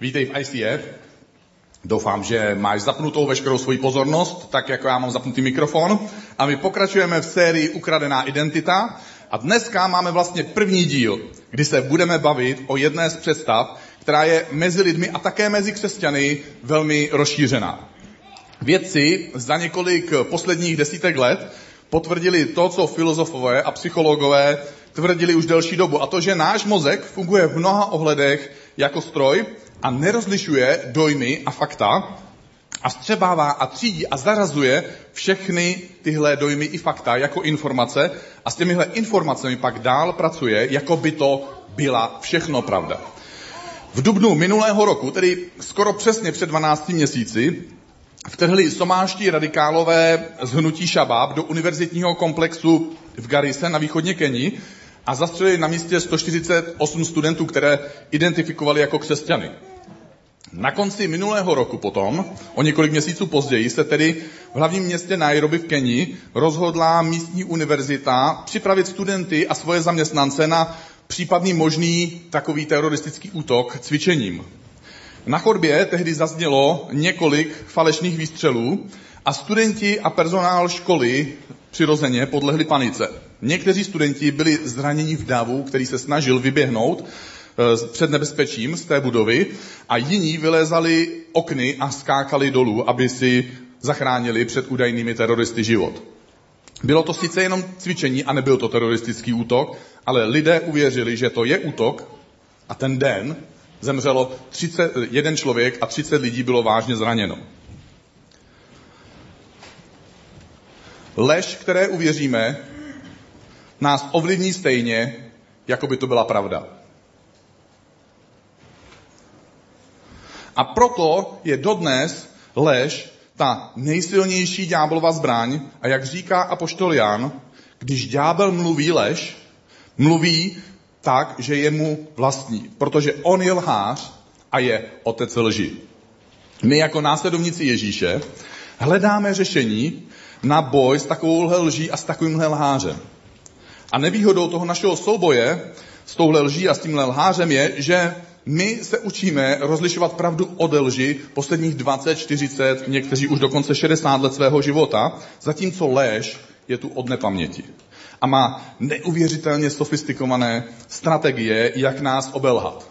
Vítej v ICF. Doufám, že máš zapnutou veškerou svoji pozornost, tak jako já mám zapnutý mikrofon. A my pokračujeme v sérii Ukradená identita. A dneska máme vlastně první díl, kdy se budeme bavit o jedné z představ, která je mezi lidmi a také mezi křesťany velmi rozšířená. Vědci za několik posledních desítek let potvrdili to, co filozofové a psychologové tvrdili už delší dobu. A to, že náš mozek funguje v mnoha ohledech jako stroj a nerozlišuje dojmy a fakta a střebává a třídí a zarazuje všechny tyhle dojmy i fakta jako informace a s těmihle informacemi pak dál pracuje, jako by to byla všechno pravda. V dubnu minulého roku, tedy skoro přesně před 12 měsíci, vtrhli somáští radikálové z hnutí Šabab do univerzitního komplexu v Garise na východně Keni a zastřelili na místě 148 studentů, které identifikovali jako křesťany. Na konci minulého roku potom, o několik měsíců později, se tedy v hlavním městě Nairobi v Keni rozhodla místní univerzita připravit studenty a svoje zaměstnance na případný možný takový teroristický útok cvičením. Na chodbě tehdy zaznělo několik falešných výstřelů a studenti a personál školy přirozeně podlehli panice. Někteří studenti byli zraněni v davu, který se snažil vyběhnout před nebezpečím z té budovy a jiní vylézali okny a skákali dolů, aby si zachránili před údajnými teroristy život. Bylo to sice jenom cvičení a nebyl to teroristický útok, ale lidé uvěřili, že to je útok a ten den zemřelo 30, jeden člověk a 30 lidí bylo vážně zraněno. Lež, které uvěříme, nás ovlivní stejně, jako by to byla pravda. A proto je dodnes lež ta nejsilnější ďáblova zbraň a jak říká apoštol Jan, když ďábel mluví lež, mluví tak, že je mu vlastní, protože on je lhář a je otec lži. My jako následovníci Ježíše hledáme řešení na boj s takovouhle lží a s takovýmhle lhářem. A nevýhodou toho našeho souboje s touhle lží a s tímhle lhářem je, že my se učíme rozlišovat pravdu od lži posledních 20, 40, někteří už dokonce 60 let svého života, zatímco lež je tu od nepaměti. A má neuvěřitelně sofistikované strategie, jak nás obelhat.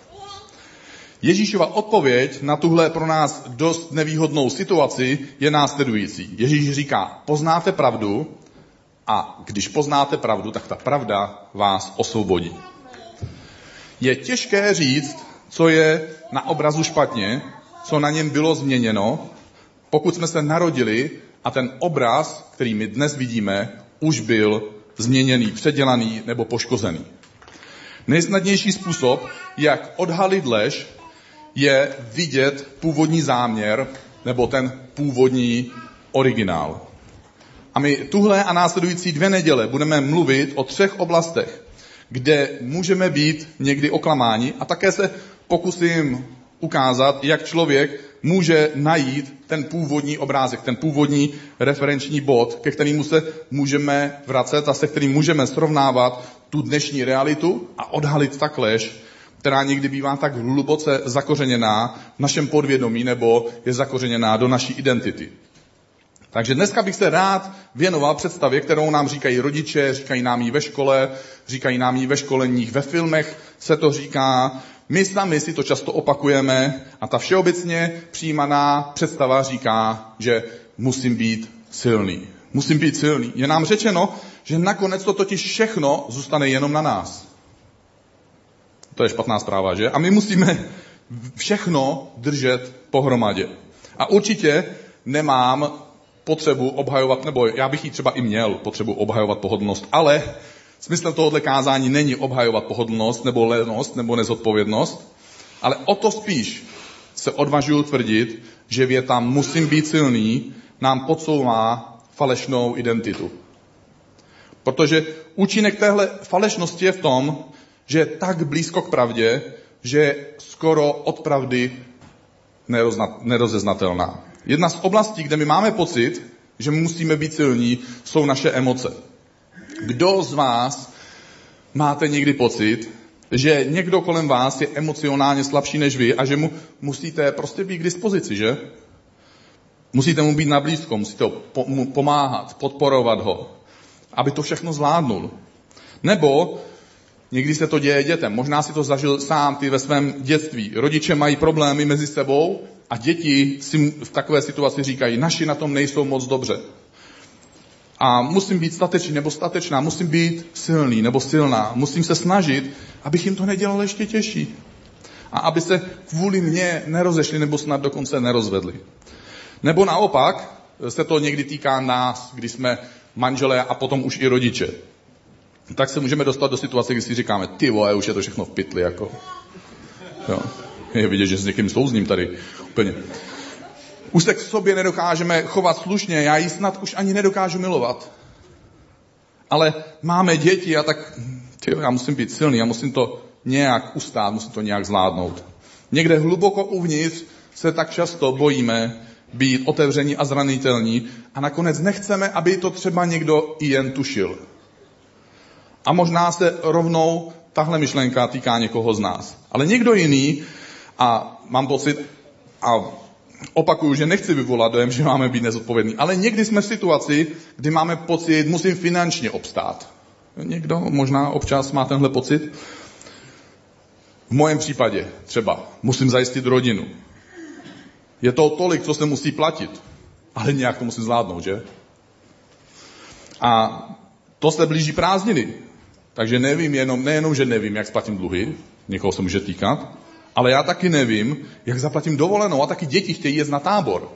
Ježíšova odpověď na tuhle pro nás dost nevýhodnou situaci je následující. Ježíš říká, poznáte pravdu a když poznáte pravdu, tak ta pravda vás osvobodí. Je těžké říct, co je na obrazu špatně, co na něm bylo změněno, pokud jsme se narodili a ten obraz, který my dnes vidíme, už byl změněný, předělaný nebo poškozený. Nejsnadnější způsob, jak odhalit lež, je vidět původní záměr nebo ten původní originál. A my tuhle a následující dvě neděle budeme mluvit o třech oblastech, kde můžeme být někdy oklamáni a také se pokusím ukázat, jak člověk může najít ten původní obrázek, ten původní referenční bod, ke kterému se můžeme vracet a se kterým můžeme srovnávat tu dnešní realitu a odhalit tak lež, která někdy bývá tak hluboce zakořeněná v našem podvědomí nebo je zakořeněná do naší identity. Takže dneska bych se rád věnoval představě, kterou nám říkají rodiče, říkají nám ji ve škole, říkají nám ji ve školeních, ve filmech se to říká, my sami si to často opakujeme a ta všeobecně přijímaná představa říká, že musím být silný. Musím být silný. Je nám řečeno, že nakonec to totiž všechno zůstane jenom na nás. To je špatná zpráva, že? A my musíme všechno držet pohromadě. A určitě nemám potřebu obhajovat, nebo já bych ji třeba i měl potřebu obhajovat pohodlnost, ale smyslem tohohle kázání není obhajovat pohodlnost, nebo lenost, nebo nezodpovědnost, ale o to spíš se odvažuji tvrdit, že věta musím být silný nám podsouvá falešnou identitu. Protože účinek téhle falešnosti je v tom, že je tak blízko k pravdě, že je skoro od pravdy nerozeznatelná. Jedna z oblastí, kde my máme pocit, že musíme být silní, jsou naše emoce. Kdo z vás máte někdy pocit, že někdo kolem vás je emocionálně slabší než vy a že mu musíte prostě být k dispozici, že? Musíte mu být na blízko, musíte mu pomáhat, podporovat ho, aby to všechno zvládnul. Nebo někdy se to děje dětem. Možná si to zažil sám ty ve svém dětství. Rodiče mají problémy mezi sebou a děti si v takové situaci říkají, naši na tom nejsou moc dobře. A musím být statečný nebo statečná, musím být silný nebo silná, musím se snažit, abych jim to nedělal ještě těžší. A aby se kvůli mně nerozešli nebo snad dokonce nerozvedli. Nebo naopak se to někdy týká nás, když jsme manželé a potom už i rodiče. Tak se můžeme dostat do situace, kdy si říkáme, ty vole, už je to všechno v pytli, jako. Jo. Je vidět, že s někým souzním tady úplně. Už se k sobě nedokážeme chovat slušně, já ji snad už ani nedokážu milovat. Ale máme děti a tak, ty, já musím být silný, já musím to nějak ustát, musím to nějak zvládnout. Někde hluboko uvnitř se tak často bojíme být otevření a zranitelní a nakonec nechceme, aby to třeba někdo i jen tušil. A možná se rovnou tahle myšlenka týká někoho z nás. Ale někdo jiný, a mám pocit, a opakuju, že nechci vyvolat dojem, že máme být nezodpovědní, ale někdy jsme v situaci, kdy máme pocit, musím finančně obstát. Někdo možná občas má tenhle pocit. V mojem případě třeba musím zajistit rodinu. Je to tolik, co se musí platit, ale nějak to musím zvládnout, že? A to se blíží prázdniny. Takže nevím jenom, nejenom, že nevím, jak splatím dluhy, někoho se může týkat, ale já taky nevím, jak zaplatím dovolenou a taky děti chtějí jet na tábor.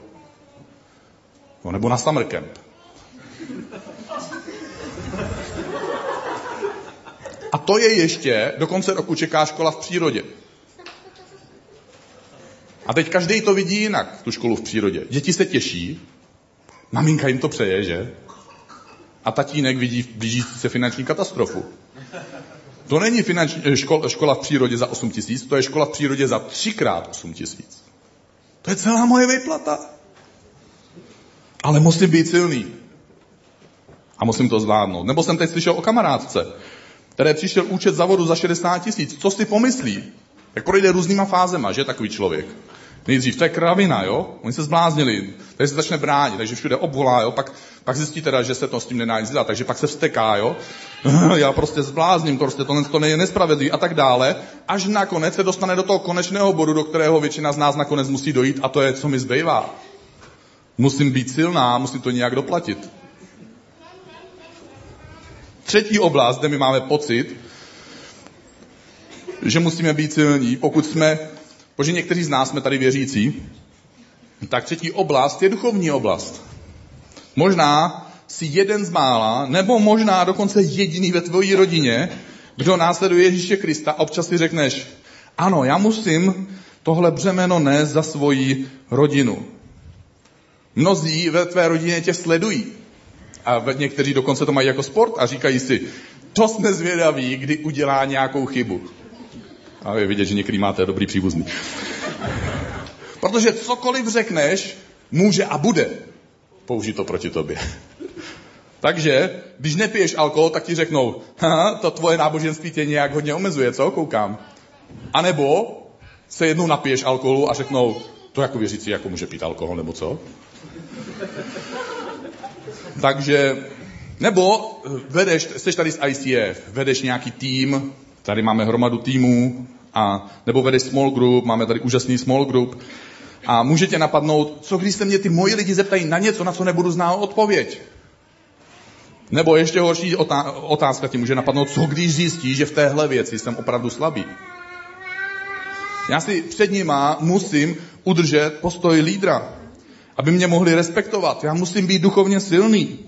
No, nebo na summer camp. A to je ještě, do konce roku čeká škola v přírodě. A teď každý to vidí jinak, tu školu v přírodě. Děti se těší, maminka jim to přeje, že? A tatínek vidí blížící se finanční katastrofu. To není finanční, eh, škol, škola v přírodě za 8 tisíc, to je škola v přírodě za třikrát 8 tisíc. To je celá moje vyplata. Ale musím být silný. A musím to zvládnout. Nebo jsem teď slyšel o kamarádce, které přišel účet za vodu za 60 tisíc. Co si pomyslí? Jak projde různýma fázema, že takový člověk? Nejdřív, to je kravina, jo? Oni se zbláznili, takže se začne bránit, takže všude obvolá, jo? Pak, pak zjistí teda, že se to s tím nedá nic dělat, takže pak se vsteká, jo? Já prostě zblázním, prostě to, to je nespravedlivý a tak dále, až nakonec se dostane do toho konečného bodu, do kterého většina z nás nakonec musí dojít a to je, co mi zbývá. Musím být silná, musím to nějak doplatit. Třetí oblast, kde my máme pocit, že musíme být silní, pokud jsme protože někteří z nás jsme tady věřící, tak třetí oblast je duchovní oblast. Možná si jeden z mála, nebo možná dokonce jediný ve tvojí rodině, kdo následuje Ježíše Krista občas si řekneš, ano, já musím tohle břemeno nést za svoji rodinu. Mnozí ve tvé rodině tě sledují. A někteří dokonce to mají jako sport a říkají si, to jsme zvědaví, kdy udělá nějakou chybu. A je vidět, že někdy máte dobrý příbuzný. Protože cokoliv řekneš, může a bude použít to proti tobě. Takže, když nepiješ alkohol, tak ti řeknou, to tvoje náboženství tě nějak hodně omezuje, co? Koukám. A nebo se jednou napiješ alkoholu a řeknou, to jako věřící, jako může pít alkohol, nebo co? Takže, nebo vedeš, jsi tady z ICF, vedeš nějaký tým, Tady máme hromadu týmů, a, nebo vedeš small group, máme tady úžasný small group. A může tě napadnout, co když se mě ty moji lidi zeptají na něco, na co nebudu znát odpověď. Nebo ještě horší otázka ti může napadnout, co když zjistí, že v téhle věci jsem opravdu slabý. Já si před nima musím udržet postoj lídra, aby mě mohli respektovat. Já musím být duchovně silný.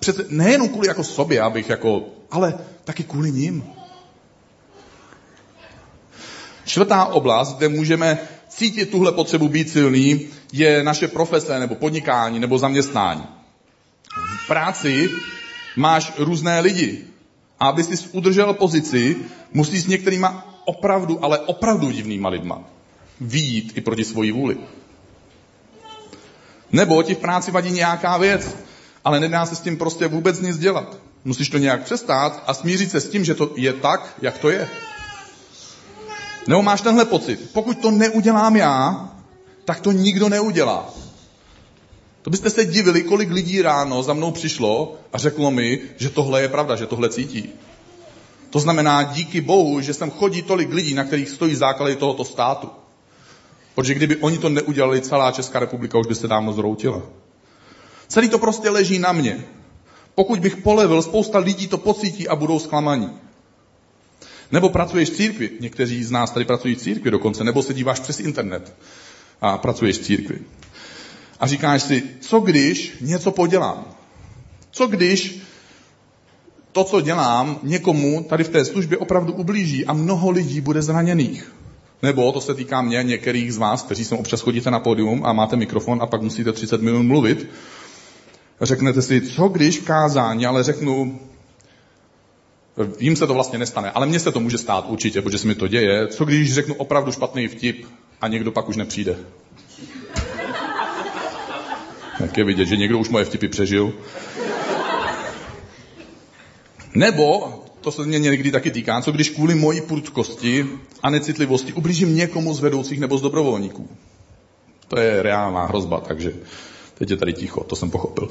Přece nejenom kvůli jako sobě, abych jako, ale taky kvůli ním. Čtvrtá oblast, kde můžeme cítit tuhle potřebu být silný, je naše profese nebo podnikání nebo zaměstnání. V práci máš různé lidi. A aby si udržel pozici, musíš s některýma opravdu, ale opravdu divnýma lidma výjít i proti svoji vůli. Nebo ti v práci vadí nějaká věc, ale nedá se s tím prostě vůbec nic dělat. Musíš to nějak přestát a smířit se s tím, že to je tak, jak to je. Nebo máš tenhle pocit, pokud to neudělám já, tak to nikdo neudělá. To byste se divili, kolik lidí ráno za mnou přišlo a řeklo mi, že tohle je pravda, že tohle cítí. To znamená díky Bohu, že sem chodí tolik lidí, na kterých stojí základy tohoto státu. Protože kdyby oni to neudělali, celá Česká republika už by se dávno zroutila. Celý to prostě leží na mě. Pokud bych polevil, spousta lidí to pocítí a budou zklamaní. Nebo pracuješ v církvi, někteří z nás tady pracují v církvi dokonce, nebo se díváš přes internet a pracuješ v církvi. A říkáš si, co když něco podělám? Co když to, co dělám, někomu tady v té službě opravdu ublíží a mnoho lidí bude zraněných? Nebo to se týká mě, některých z vás, kteří sem občas chodíte na pódium a máte mikrofon a pak musíte 30 minut mluvit. Řeknete si, co když kázání, ale řeknu, vím se to vlastně nestane, ale mně se to může stát určitě, protože se mi to děje. Co když řeknu opravdu špatný vtip a někdo pak už nepřijde? Jak je vidět, že někdo už moje vtipy přežil. Nebo, to se mě někdy taky týká, co když kvůli mojí prudkosti a necitlivosti ublížím někomu z vedoucích nebo z dobrovolníků. To je reálná hrozba, takže teď je tady ticho, to jsem pochopil.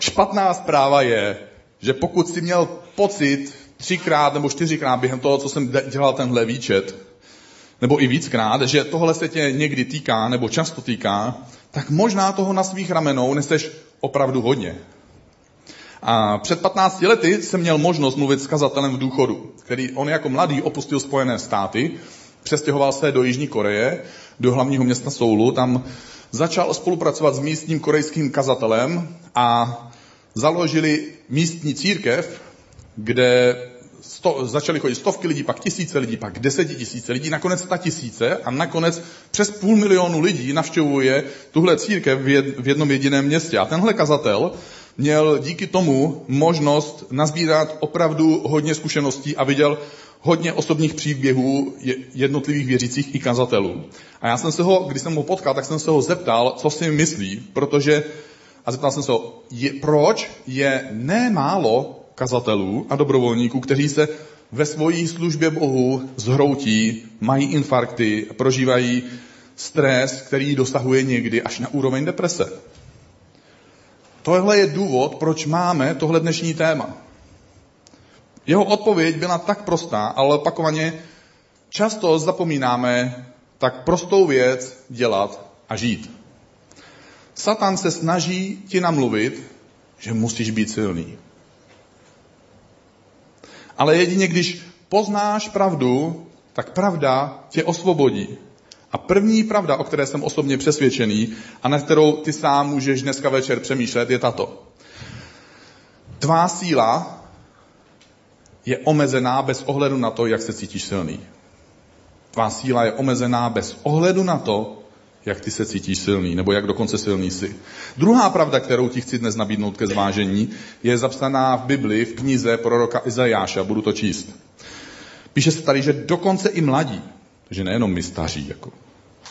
Špatná zpráva je, že pokud si měl pocit třikrát nebo čtyřikrát během toho, co jsem dělal tenhle výčet, nebo i víckrát, že tohle se tě někdy týká, nebo často týká, tak možná toho na svých ramenou neseš opravdu hodně. A před 15 lety jsem měl možnost mluvit s kazatelem v důchodu, který on jako mladý opustil Spojené státy, přestěhoval se do Jižní Koreje, do hlavního města Soulu, tam začal spolupracovat s místním korejským kazatelem a založili místní církev, kde sto, začaly chodit stovky lidí, pak tisíce lidí, pak desetitisíce lidí, nakonec sta tisíce a nakonec přes půl milionu lidí navštěvuje tuhle církev v jednom jediném městě. A tenhle kazatel měl díky tomu možnost nazbírat opravdu hodně zkušeností a viděl hodně osobních příběhů jednotlivých věřících i kazatelů. A já jsem se ho, když jsem ho potkal, tak jsem se ho zeptal, co si myslí, protože, a zeptal jsem se je, proč je nemálo kazatelů a dobrovolníků, kteří se ve svojí službě Bohu zhroutí, mají infarkty, prožívají stres, který dosahuje někdy až na úroveň deprese. Tohle je důvod, proč máme tohle dnešní téma. Jeho odpověď byla tak prostá, ale opakovaně často zapomínáme tak prostou věc dělat a žít. Satan se snaží ti namluvit, že musíš být silný. Ale jedině když poznáš pravdu, tak pravda tě osvobodí. A první pravda, o které jsem osobně přesvědčený a na kterou ty sám můžeš dneska večer přemýšlet, je tato. Tvá síla je omezená bez ohledu na to, jak se cítíš silný. Tvá síla je omezená bez ohledu na to, jak ty se cítíš silný, nebo jak dokonce silný jsi. Druhá pravda, kterou ti chci dnes nabídnout ke zvážení, je zapsaná v Bibli, v knize proroka Izajáša, budu to číst. Píše se tady, že dokonce i mladí, že nejenom my staří, jako,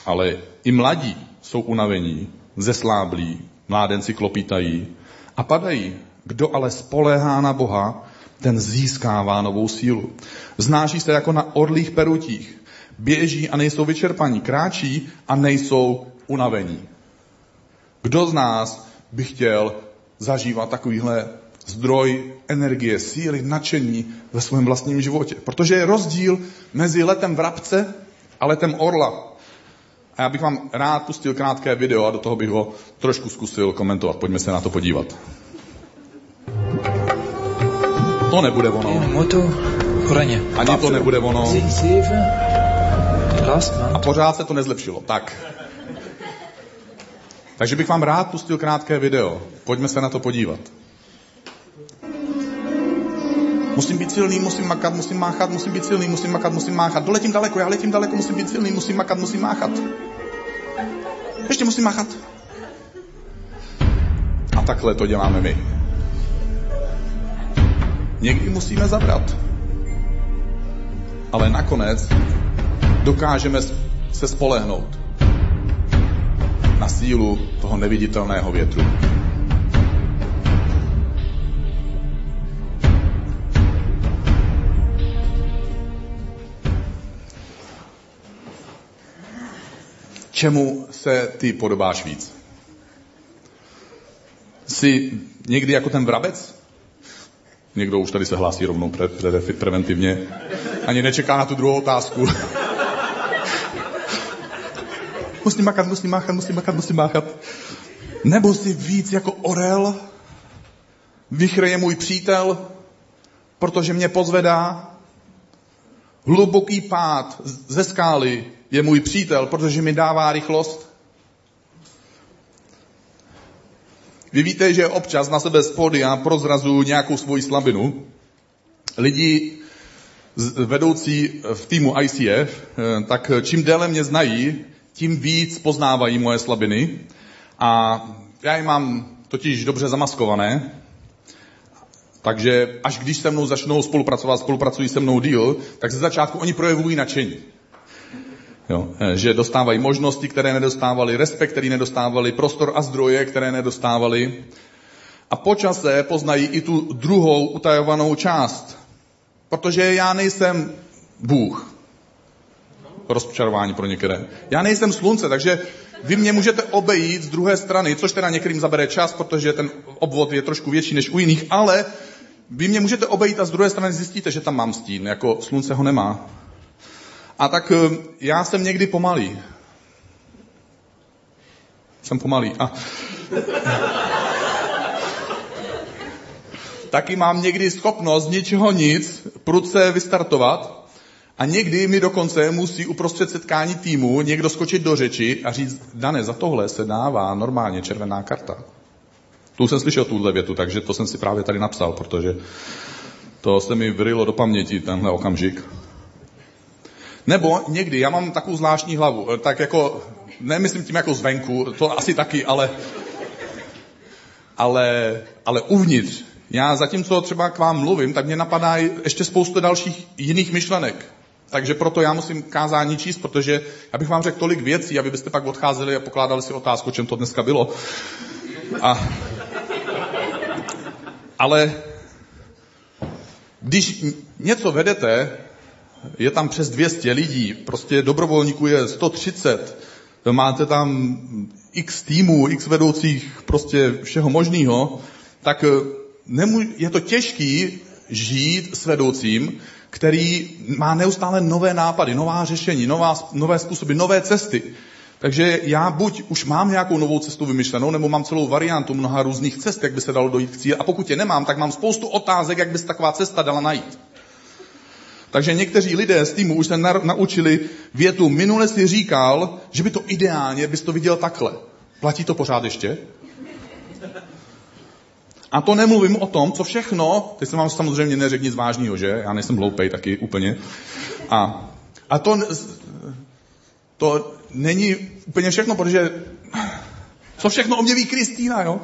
ale i mladí jsou unavení, zesláblí, mládenci klopítají a padají. Kdo ale spoléhá na Boha, ten získává novou sílu. Znáší se jako na orlých perutích. Běží a nejsou vyčerpaní. Kráčí a nejsou unavení. Kdo z nás by chtěl zažívat takovýhle zdroj energie, síly, nadšení ve svém vlastním životě? Protože je rozdíl mezi letem vrabce a letem orla. A já bych vám rád pustil krátké video a do toho bych ho trošku zkusil komentovat. Pojďme se na to podívat. To nebude ono. Ani to nebude ono. A pořád se to nezlepšilo. Tak. Takže bych vám rád pustil krátké video. Pojďme se na to podívat. Musím být silný, musím makat, musím máchat, musím být silný, musím makat, musím máchat. Doletím daleko, já letím daleko, musím být silný, musím makat, musím máchat. Ještě musím máchat. A takhle to děláme my. Někdy musíme zabrat. Ale nakonec dokážeme se spolehnout na sílu toho neviditelného větru. Čemu se ty podobáš víc? Jsi někdy jako ten vrabec? Někdo už tady se hlásí rovnou pre, pre, preventivně. Ani nečeká na tu druhou otázku. musím makat, musím máchat, musím makat, musím máchat. Nebo jsi víc jako orel? Vychr je můj přítel, protože mě pozvedá. Hluboký pád ze skály je můj přítel, protože mi dává rychlost. Vy víte, že občas na sebe spody já prozrazuju nějakou svoji slabinu. Lidi vedoucí v týmu ICF, eh, tak čím déle mě znají, tím víc poznávají moje slabiny. A já je mám totiž dobře zamaskované, takže až když se mnou začnou spolupracovat, spolupracují se mnou díl, tak ze začátku oni projevují nadšení. Jo, eh, že dostávají možnosti, které nedostávali, respekt, který nedostávali, prostor a zdroje, které nedostávali. A po čase poznají i tu druhou utajovanou část. Protože já nejsem Bůh. Rozčarování pro některé. Já nejsem slunce, takže vy mě můžete obejít z druhé strany, což teda některým zabere čas, protože ten obvod je trošku větší než u jiných, ale vy mě můžete obejít a z druhé strany zjistíte, že tam mám stín, jako slunce ho nemá. A tak eh, já jsem někdy pomalý. Jsem pomalý. A... Taky mám někdy schopnost z ničeho nic prudce vystartovat a někdy mi dokonce musí uprostřed setkání týmu někdo skočit do řeči a říct, Dane, za tohle se dává normálně červená karta. Tu jsem slyšel tuhle větu, takže to jsem si právě tady napsal, protože to se mi vrylo do paměti, tenhle okamžik. Nebo někdy, já mám takovou zvláštní hlavu, eh, tak jako, nemyslím tím jako zvenku, to asi taky, ale, ale, ale uvnitř. Já zatímco třeba k vám mluvím, tak mě napadá ještě spoustu dalších jiných myšlenek. Takže proto já musím kázání číst, protože já bych vám řekl tolik věcí, aby byste pak odcházeli a pokládali si otázku, čem to dneska bylo. A, ale když něco vedete, je tam přes 200 lidí, prostě dobrovolníků je 130, máte tam x týmů, x vedoucích, prostě všeho možného, tak eh, je to těžký žít s vedoucím, který má neustále nové nápady, nová řešení, nová, nové způsoby, nové cesty. Takže já buď už mám nějakou novou cestu vymyšlenou, nebo mám celou variantu mnoha různých cest, jak by se dalo dojít k cíli. A pokud je nemám, tak mám spoustu otázek, jak by se taková cesta dala najít. Takže někteří lidé z týmu už se naučili větu, minule si říkal, že by to ideálně, bys to viděl takhle. Platí to pořád ještě? A to nemluvím o tom, co všechno, teď jsem vám samozřejmě neřekl nic vážného, že? Já nejsem hloupej taky úplně. A, a to, to není úplně všechno, protože co všechno o mě ví Kristýna, jo?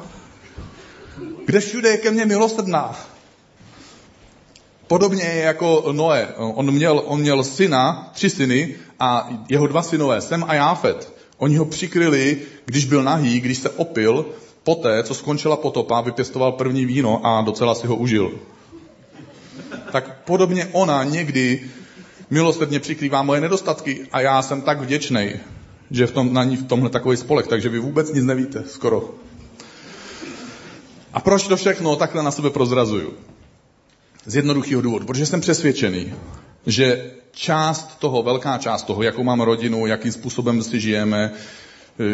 Kde všude je ke mně milosrdná. Podobně je jako Noé. On měl, on měl syna, tři syny a jeho dva synové, Sem a Jáfet. Oni ho přikryli, když byl nahý, když se opil, poté, co skončila potopa, vypěstoval první víno a docela si ho užil. Tak podobně ona někdy milosrdně přikrývá moje nedostatky a já jsem tak vděčný, že v tom, na ní v tomhle takový spolek, takže vy vůbec nic nevíte, skoro. A proč to všechno takhle na sebe prozrazuju? Z jednoduchého důvodu, protože jsem přesvědčený, že část toho, velká část toho, jakou mám rodinu, jakým způsobem si žijeme,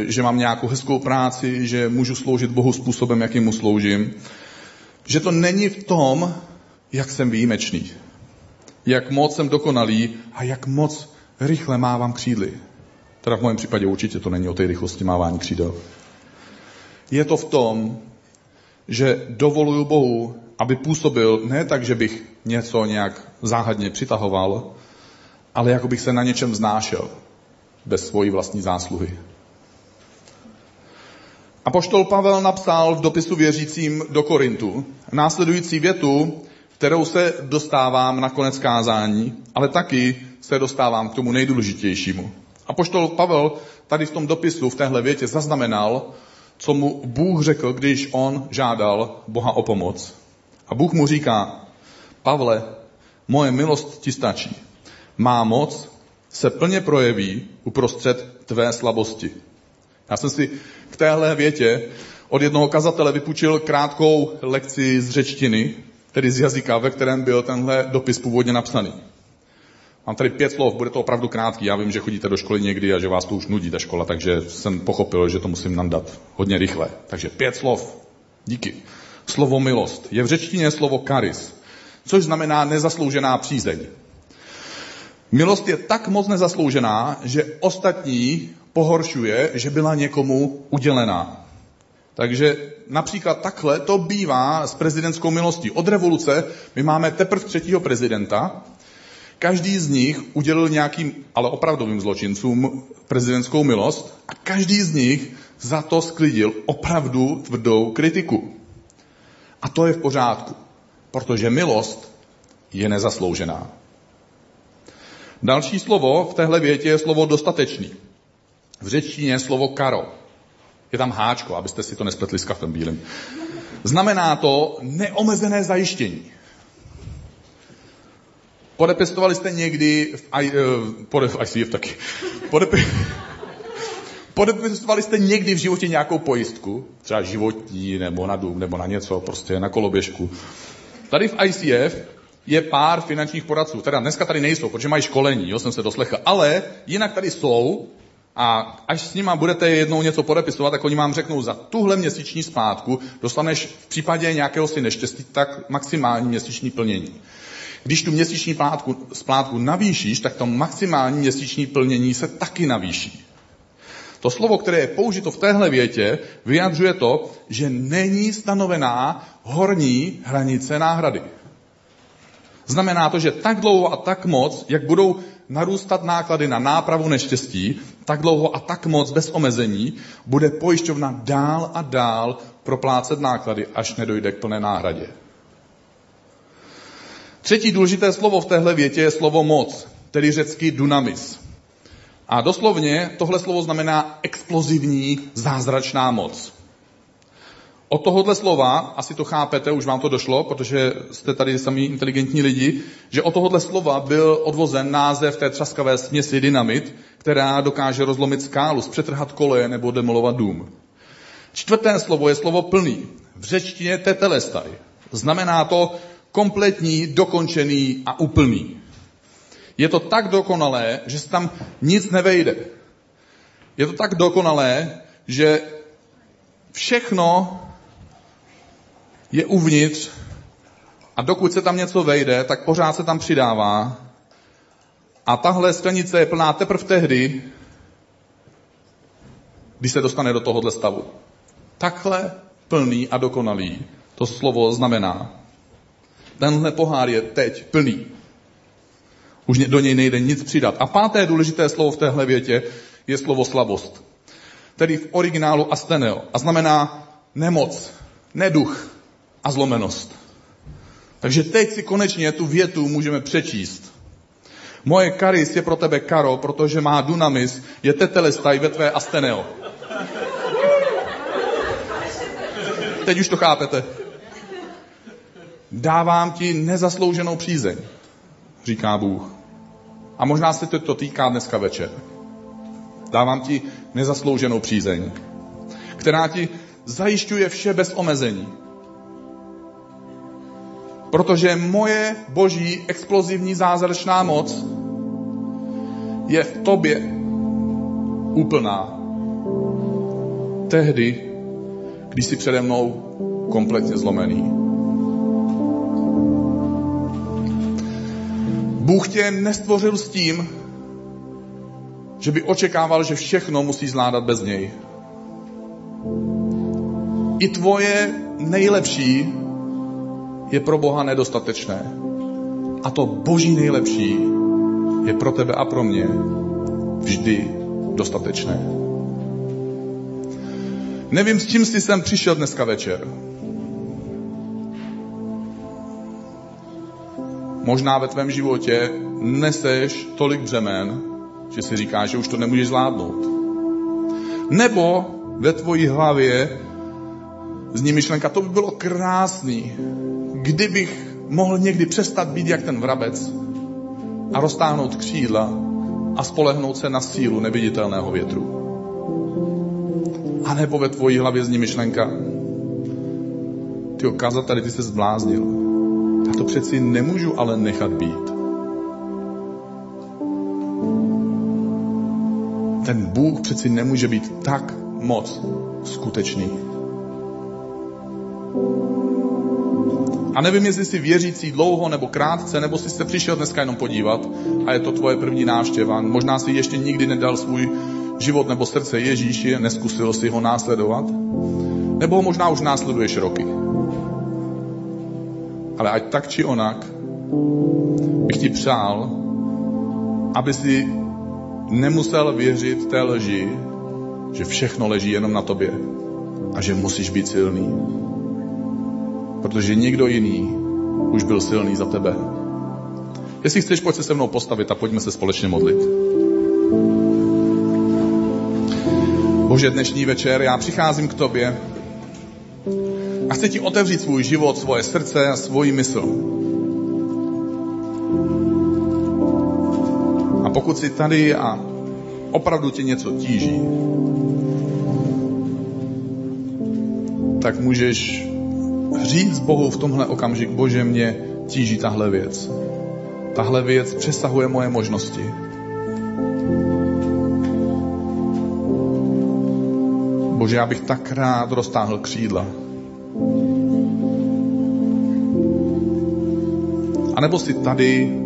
že mám nějakou hezkou práci, že můžu sloužit Bohu způsobem, jakým mu sloužím, že to není v tom, jak jsem výjimečný, jak moc jsem dokonalý a jak moc rychle mávám křídly. Teda v mém případě určitě to není o té rychlosti mávání křídel. Je to v tom, že dovoluju Bohu, aby působil ne tak, že bych něco nějak záhadně přitahoval, ale jako bych se na něčem znášel bez svojí vlastní zásluhy. A poštol Pavel napsal v dopisu věřícím do Korintu následující větu, kterou se dostávám na konec kázání, ale taky se dostávám k tomu nejdůležitějšímu. A poštol Pavel tady v tom dopisu, v téhle větě zaznamenal, co mu Bůh řekl, když on žádal Boha o pomoc. A Bůh mu říká, Pavle, moje milost ti stačí. Má moc se plně projeví uprostřed tvé slabosti. Já jsem si téhle větě od jednoho kazatele vypůjčil krátkou lekci z řečtiny, tedy z jazyka, ve kterém byl tenhle dopis původně napsaný. Mám tady pět slov, bude to opravdu krátký. Já vím, že chodíte do školy někdy a že vás to už nudí ta škola, takže jsem pochopil, že to musím nandat hodně rychle. Takže pět slov. Díky. Slovo milost. Je v řečtině slovo karis, což znamená nezasloužená přízeň. Milost je tak moc nezasloužená, že ostatní pohoršuje, že byla někomu udělená. Takže například takhle to bývá s prezidentskou milostí. Od revoluce my máme teprve třetího prezidenta, Každý z nich udělil nějakým, ale opravdovým zločincům prezidentskou milost a každý z nich za to sklidil opravdu tvrdou kritiku. A to je v pořádku, protože milost je nezasloužená. Další slovo v téhle větě je slovo dostatečný. V řečtině slovo karo. Je tam háčko, abyste si to nespletli s kafem bílým. Znamená to neomezené zajištění. Podepisovali jste někdy v, I, uh, pode, v ICF taky. Podepi, podepisovali jste někdy v životě nějakou pojistku, třeba životní, nebo na dům, nebo na něco, prostě na koloběžku. Tady v ICF je pár finančních poradců, teda dneska tady nejsou, protože mají školení, jo, jsem se doslechl, ale jinak tady jsou a až s nima budete jednou něco podepisovat, tak oni vám řeknou, za tuhle měsíční splátku dostaneš v případě nějakého si neštěstí tak maximální měsíční plnění. Když tu měsíční plátku, splátku navýšíš, tak to maximální měsíční plnění se taky navýší. To slovo, které je použito v téhle větě, vyjadřuje to, že není stanovená horní hranice náhrady. Znamená to, že tak dlouho a tak moc, jak budou narůstat náklady na nápravu neštěstí, tak dlouho a tak moc bez omezení bude pojišťovna dál a dál proplácet náklady, až nedojde k plné náhradě. Třetí důležité slovo v téhle větě je slovo moc, tedy řecky dunamis. A doslovně tohle slovo znamená explozivní, zázračná moc. Od tohohle slova, asi to chápete, už vám to došlo, protože jste tady sami inteligentní lidi, že od tohohle slova byl odvozen název té třaskavé směsi dynamit, která dokáže rozlomit skálu, zpřetrhat koleje nebo demolovat dům. Čtvrté slovo je slovo plný. V řečtině tetelestaj. Znamená to kompletní, dokončený a úplný. Je to tak dokonalé, že se tam nic nevejde. Je to tak dokonalé, že všechno je uvnitř a dokud se tam něco vejde, tak pořád se tam přidává. A tahle sklenice je plná teprve tehdy, když se dostane do tohohle stavu. Takhle plný a dokonalý to slovo znamená. Tenhle pohár je teď plný. Už do něj nejde nic přidat. A páté důležité slovo v téhle větě je slovo slabost. Tedy v originálu asteneo. A znamená nemoc, neduch a zlomenost. Takže teď si konečně tu větu můžeme přečíst. Moje karis je pro tebe karo, protože má dunamis, je tetelestaj ve tvé asteneo. Teď už to chápete. Dávám ti nezaslouženou přízeň, říká Bůh. A možná se to týká dneska večer. Dávám ti nezaslouženou přízeň, která ti zajišťuje vše bez omezení. Protože moje boží explozivní zázračná moc je v tobě úplná. Tehdy, když jsi přede mnou kompletně zlomený. Bůh tě nestvořil s tím, že by očekával, že všechno musí zvládat bez něj. I tvoje nejlepší je pro Boha nedostatečné. A to boží nejlepší je pro tebe a pro mě vždy dostatečné. Nevím, s čím jsi sem přišel dneska večer. Možná ve tvém životě neseš tolik břemen, že si říkáš, že už to nemůžeš zvládnout. Nebo ve tvojí hlavě zní myšlenka, to by bylo krásný, kdybych mohl někdy přestat být jak ten vrabec a roztáhnout křídla a spolehnout se na sílu neviditelného větru. A nebo ve tvojí hlavě zní myšlenka, ty tady ty se zbláznil. Já to přeci nemůžu ale nechat být. Ten Bůh přeci nemůže být tak moc skutečný. A nevím, jestli jsi věřící dlouho nebo krátce, nebo jsi se přišel dneska jenom podívat a je to tvoje první návštěva. Možná si ještě nikdy nedal svůj život nebo srdce Ježíši, neskusil si ho následovat. Nebo ho možná už následuješ roky. Ale ať tak či onak, bych ti přál, aby si nemusel věřit té lži, že všechno leží jenom na tobě a že musíš být silný. Protože nikdo jiný už byl silný za tebe. Jestli chceš, pojď se se mnou postavit a pojďme se společně modlit. Bože, dnešní večer já přicházím k tobě a chci ti otevřít svůj život, svoje srdce a svůj mysl. A pokud jsi tady a opravdu tě něco tíží, tak můžeš říct Bohu v tomhle okamžiku, Bože, mě tíží tahle věc. Tahle věc přesahuje moje možnosti. Bože, já bych tak rád roztáhl křídla. A nebo si tady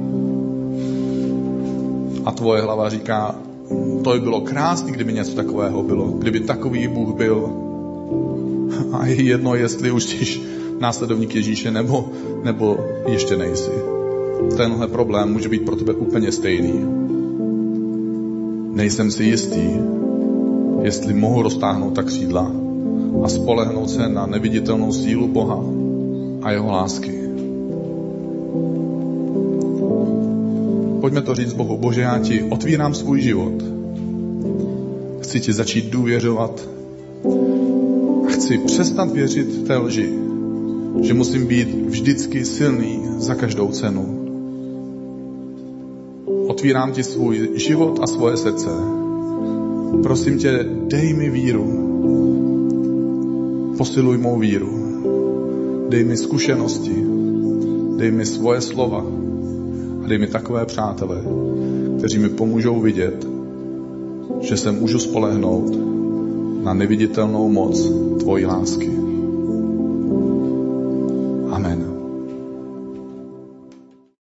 a tvoje hlava říká, to by bylo krásné, kdyby něco takového bylo. Kdyby takový Bůh byl. A je jedno, jestli už následovník Ježíše nebo, nebo ještě nejsi. Tenhle problém může být pro tebe úplně stejný. Nejsem si jistý, jestli mohu roztáhnout ta křídla a spolehnout se na neviditelnou sílu Boha a jeho lásky. Pojďme to říct Bohu. Bože, já ti otvírám svůj život. Chci ti začít důvěřovat chci přestat věřit té lži, že musím být vždycky silný za každou cenu. Otvírám ti svůj život a svoje srdce. Prosím tě, dej mi víru. Posiluj mou víru. Dej mi zkušenosti. Dej mi svoje slova. A dej mi takové přátele, kteří mi pomůžou vidět, že se můžu spolehnout na neviditelnou moc tvojí lásky.